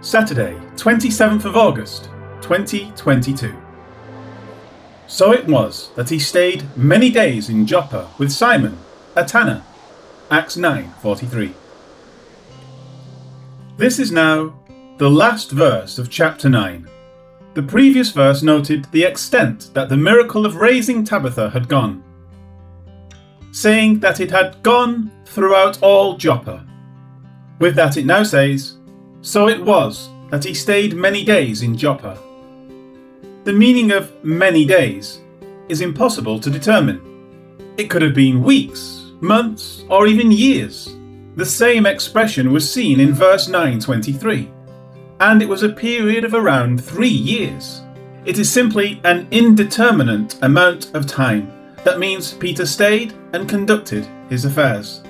Saturday, 27th of August, 2022. So it was that he stayed many days in Joppa with Simon, a tanner. Acts 9:43. This is now the last verse of chapter 9. The previous verse noted the extent that the miracle of raising Tabitha had gone, saying that it had gone throughout all Joppa. With that, it now says, So it was that he stayed many days in Joppa. The meaning of many days is impossible to determine. It could have been weeks, months, or even years. The same expression was seen in verse 923, and it was a period of around three years. It is simply an indeterminate amount of time. That means Peter stayed and conducted his affairs.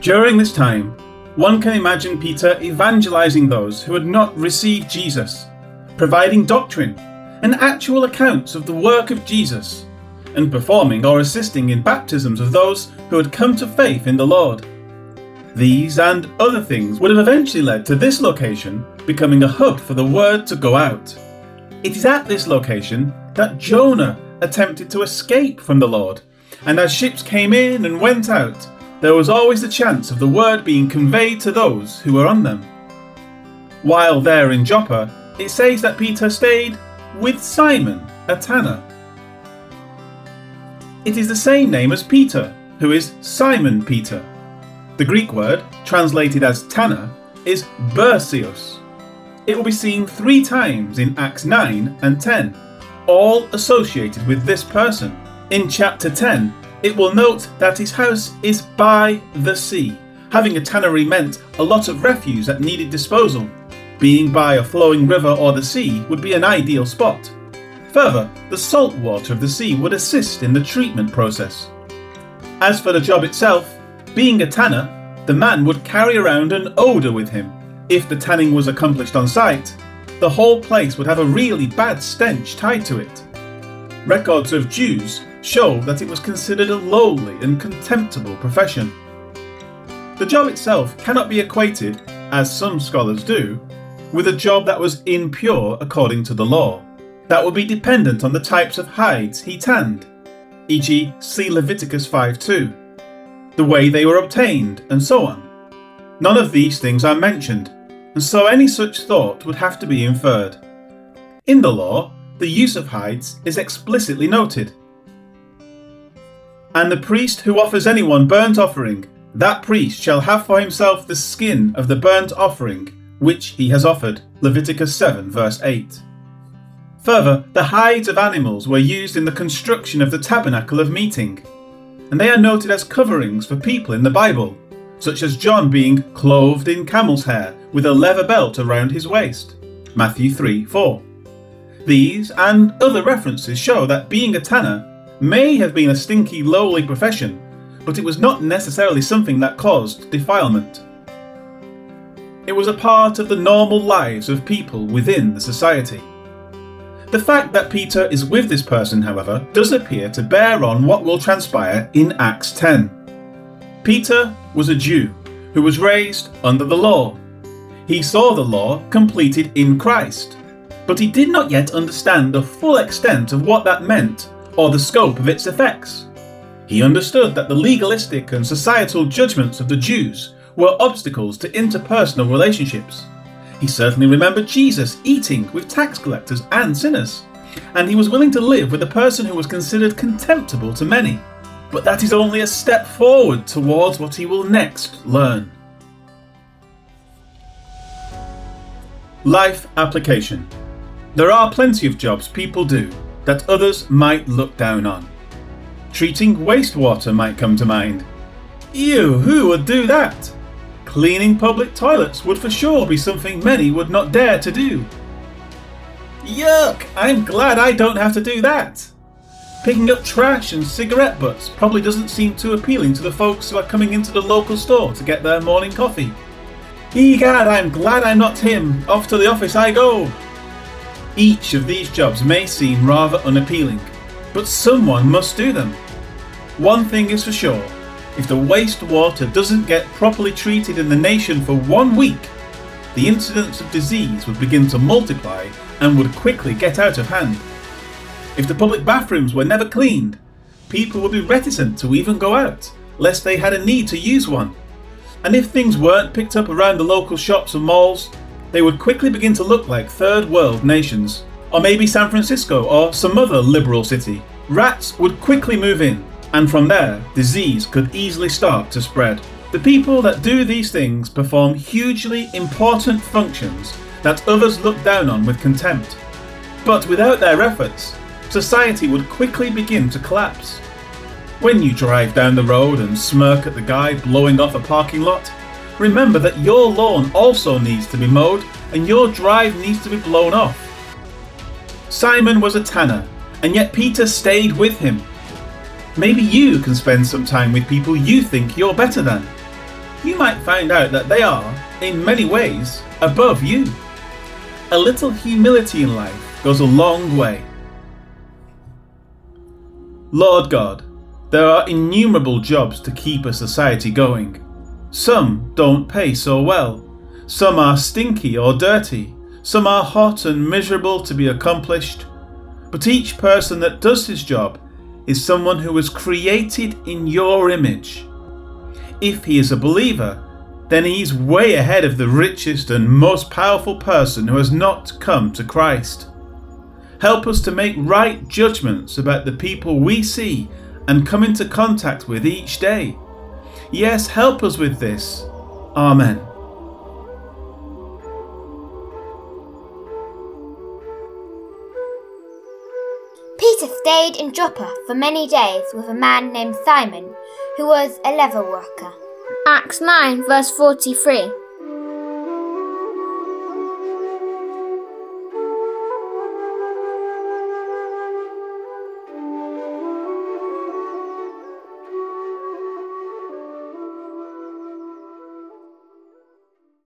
During this time, one can imagine Peter evangelizing those who had not received Jesus, providing doctrine and actual accounts of the work of Jesus, and performing or assisting in baptisms of those who had come to faith in the Lord. These and other things would have eventually led to this location becoming a hub for the word to go out. It is at this location that Jonah attempted to escape from the Lord, and as ships came in and went out, there was always the chance of the word being conveyed to those who were on them. While there in Joppa, it says that Peter stayed with Simon, a tanner. It is the same name as Peter, who is Simon Peter. The Greek word, translated as tanner, is burseus. It will be seen three times in Acts 9 and 10, all associated with this person. In chapter 10, it will note that his house is by the sea. Having a tannery meant a lot of refuse that needed disposal. Being by a flowing river or the sea would be an ideal spot. Further, the salt water of the sea would assist in the treatment process. As for the job itself, being a tanner, the man would carry around an odour with him. If the tanning was accomplished on site, the whole place would have a really bad stench tied to it. Records of Jews show that it was considered a lowly and contemptible profession. The job itself cannot be equated, as some scholars do, with a job that was impure according to the law. That would be dependent on the types of hides he tanned, e.g., see Leviticus 5:2, the way they were obtained, and so on. None of these things are mentioned, and so any such thought would have to be inferred. In the law, the use of hides is explicitly noted, and the priest who offers anyone burnt offering, that priest shall have for himself the skin of the burnt offering which he has offered. Leviticus 7, verse 8. Further, the hides of animals were used in the construction of the tabernacle of meeting, and they are noted as coverings for people in the Bible, such as John being clothed in camel's hair with a leather belt around his waist. Matthew 3 4. These and other references show that being a tanner may have been a stinky, lowly profession, but it was not necessarily something that caused defilement. It was a part of the normal lives of people within the society. The fact that Peter is with this person, however, does appear to bear on what will transpire in Acts 10. Peter was a Jew who was raised under the law. He saw the law completed in Christ, but he did not yet understand the full extent of what that meant or the scope of its effects. He understood that the legalistic and societal judgments of the Jews were obstacles to interpersonal relationships. He certainly remembered Jesus eating with tax collectors and sinners, and he was willing to live with a person who was considered contemptible to many. But that is only a step forward towards what he will next learn. Life application. There are plenty of jobs people do that others might look down on. Treating wastewater might come to mind. Ew, who would do that? Cleaning public toilets would for sure be something many would not dare to do. Yuck, I'm glad I don't have to do that. Picking up trash and cigarette butts probably doesn't seem too appealing to the folks who are coming into the local store to get their morning coffee. Egad, I'm glad I'm not him. Off to the office I go. Each of these jobs may seem rather unappealing, but someone must do them. One thing is for sure if the wastewater doesn't get properly treated in the nation for one week, the incidence of disease would begin to multiply and would quickly get out of hand. If the public bathrooms were never cleaned, people would be reticent to even go out, lest they had a need to use one. And if things weren't picked up around the local shops and malls, they would quickly begin to look like third world nations, or maybe San Francisco or some other liberal city. Rats would quickly move in, and from there, disease could easily start to spread. The people that do these things perform hugely important functions that others look down on with contempt. But without their efforts, society would quickly begin to collapse. When you drive down the road and smirk at the guy blowing off a parking lot, remember that your lawn also needs to be mowed and your drive needs to be blown off. Simon was a tanner, and yet Peter stayed with him. Maybe you can spend some time with people you think you're better than you might find out that they are, in many ways, above you. A little humility in life goes a long way. Lord God, there are innumerable jobs to keep a society going. Some don't pay so well. Some are stinky or dirty. Some are hot and miserable to be accomplished. But each person that does his job is someone who was created in your image if he is a believer, then he's way ahead of the richest and most powerful person who has not come to Christ. Help us to make right judgments about the people we see and come into contact with each day. Yes, help us with this. Amen. Peter stayed in Joppa for many days with a man named Simon who was a leather worker. Acts 9, verse 43.